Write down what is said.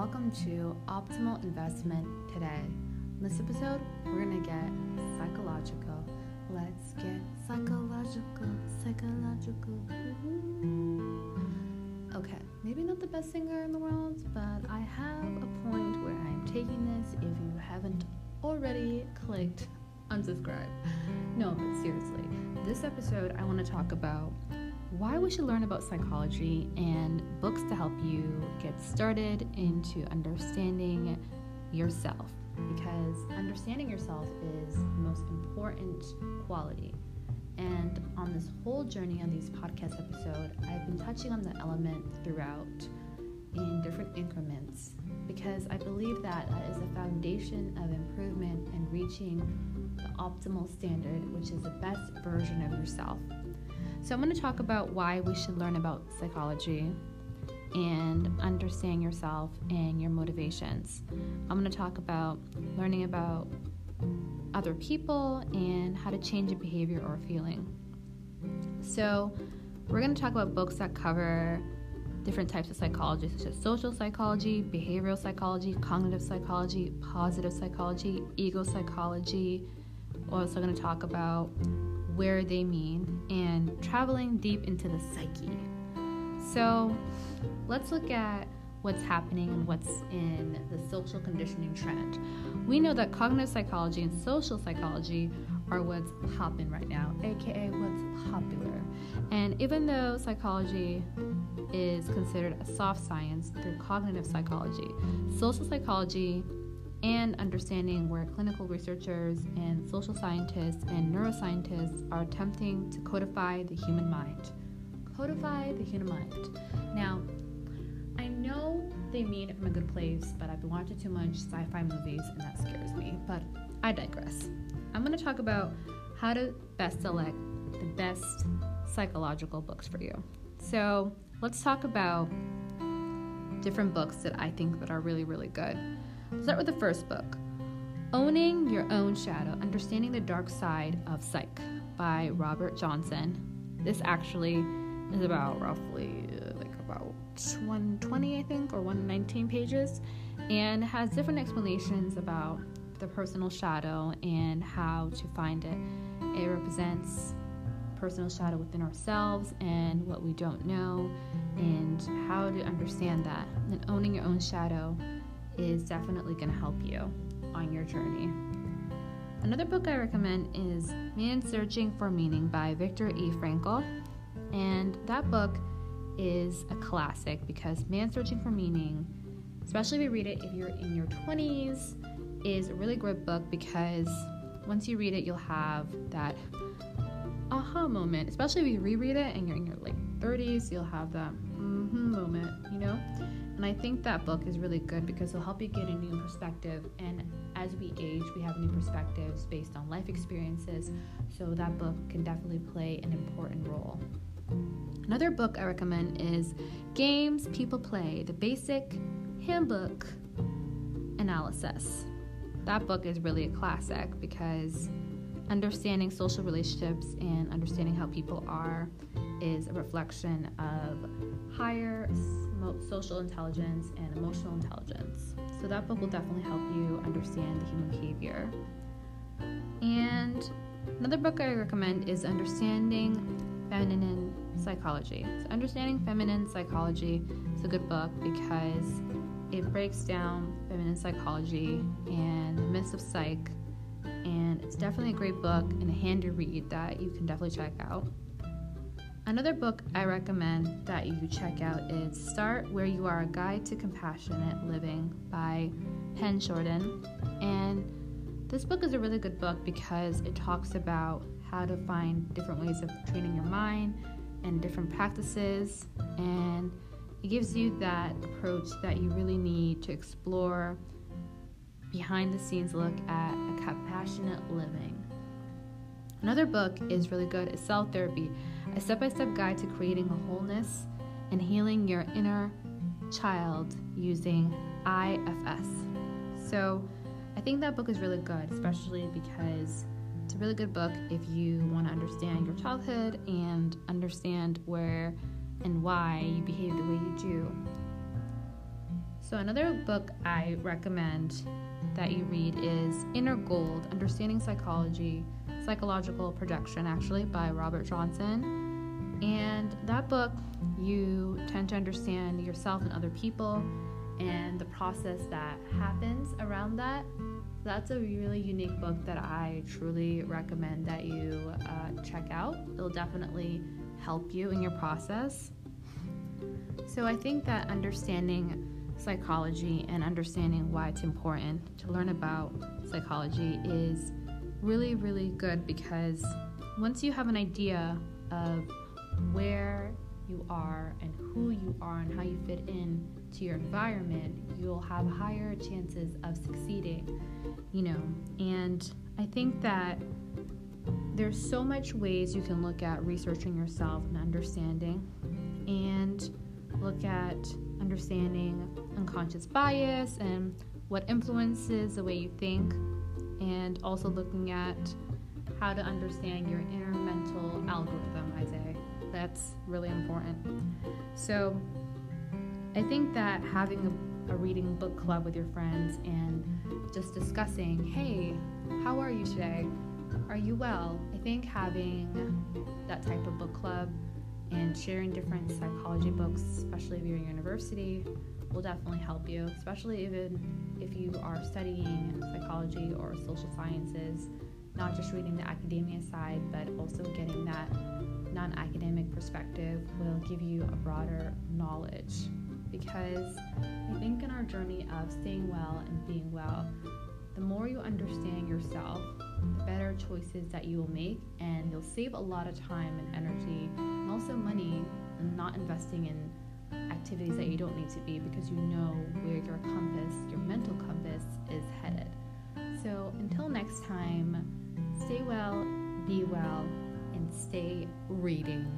welcome to Optimal Investment Today. In this episode, we're gonna get psychological. Let's get psychological, psychological. Okay, maybe not the best singer in the world, but I have a point where I'm taking this. If you haven't already clicked unsubscribe, no, but seriously, this episode I want to talk about why we should learn about psychology and books to help you get started into understanding yourself because understanding yourself is the most important quality. And on this whole journey on these podcast episodes, I've been touching on the element throughout in different increments because I believe that that is a foundation of improvement and reaching the optimal standard, which is the best version of yourself. So, I'm going to talk about why we should learn about psychology and understand yourself and your motivations. I'm going to talk about learning about other people and how to change a behavior or feeling. So, we're going to talk about books that cover different types of psychology, such as social psychology, behavioral psychology, cognitive psychology, positive psychology, ego psychology. We're also going to talk about where they mean, and traveling deep into the psyche. So let's look at what's happening and what's in the social conditioning trend. We know that cognitive psychology and social psychology are what's popping right now, aka what's popular. And even though psychology is considered a soft science through cognitive psychology, social psychology and understanding where clinical researchers and social scientists and neuroscientists are attempting to codify the human mind. Codify the human mind. Now, I know they mean it from a good place, but I've been watching too much sci fi movies and that scares me. But I digress. I'm going to talk about how to best select the best psychological books for you. So, let's talk about different books that I think that are really, really good. Start with the first book Owning Your Own Shadow Understanding the Dark Side of Psych by Robert Johnson. This actually is about roughly like about 120, I think, or 119 pages, and has different explanations about the personal shadow and how to find it. It represents personal shadow within ourselves and what we don't know, and how to understand that. And owning your own shadow is definitely going to help you on your journey. Another book I recommend is Man Searching for Meaning by Viktor E. Frankl. And that book is a classic because Man Searching for Meaning, especially if you read it if you're in your 20s, is a really great book because once you read it, you'll have that aha moment. Especially if you reread it and you're in your late 30s, you'll have that mm-hmm moment, you know? And I think that book is really good because it'll help you get a new perspective. And as we age, we have new perspectives based on life experiences. So that book can definitely play an important role. Another book I recommend is Games People Play The Basic Handbook Analysis. That book is really a classic because understanding social relationships and understanding how people are is a reflection of higher social intelligence and emotional intelligence. So that book will definitely help you understand the human behavior. And another book I recommend is Understanding Feminine Psychology. So Understanding Feminine Psychology is a good book because it breaks down feminine psychology and the myths of psych and it's definitely a great book and a handy read that you can definitely check out. Another book I recommend that you check out is Start Where You Are A Guide to Compassionate Living by Pema Chödrön. And this book is a really good book because it talks about how to find different ways of training your mind and different practices. And it gives you that approach that you really need to explore behind the scenes look at a compassionate living. Another book is really good is Self Therapy, a step by step guide to creating a wholeness and healing your inner child using IFS. So I think that book is really good, especially because it's a really good book if you want to understand your childhood and understand where and why you behave the way you do. So, another book I recommend that you read is Inner Gold Understanding Psychology, Psychological Projection, actually, by Robert Johnson. And that book, you tend to understand yourself and other people and the process that happens around that. That's a really unique book that I truly recommend that you uh, check out. It'll definitely help you in your process. So, I think that understanding psychology and understanding why it's important to learn about psychology is really, really good because once you have an idea of where you are and who you are and how you fit in to your environment, you'll have higher chances of succeeding, you know. And I think that there's so much ways you can look at researching yourself and understanding and look at understanding unconscious bias and what influences the way you think, and also looking at how to understand your inner mental algorithm, I say. That's really important. So, I think that having a, a reading book club with your friends and just discussing, hey, how are you today? Are you well? I think having that type of book club and sharing different psychology books, especially if you're in university, will definitely help you, especially even if you are studying psychology or social sciences, not just reading the academia side, but also getting that non academic perspective will give you a broader knowledge. Because I think in our journey of staying well and being well, the more you understand yourself, the better choices that you will make, and you'll save a lot of time and energy and also money not investing in activities that you don't need to be because you know where your compass, your mental compass, is headed. So until next time, stay well, be well, and stay reading.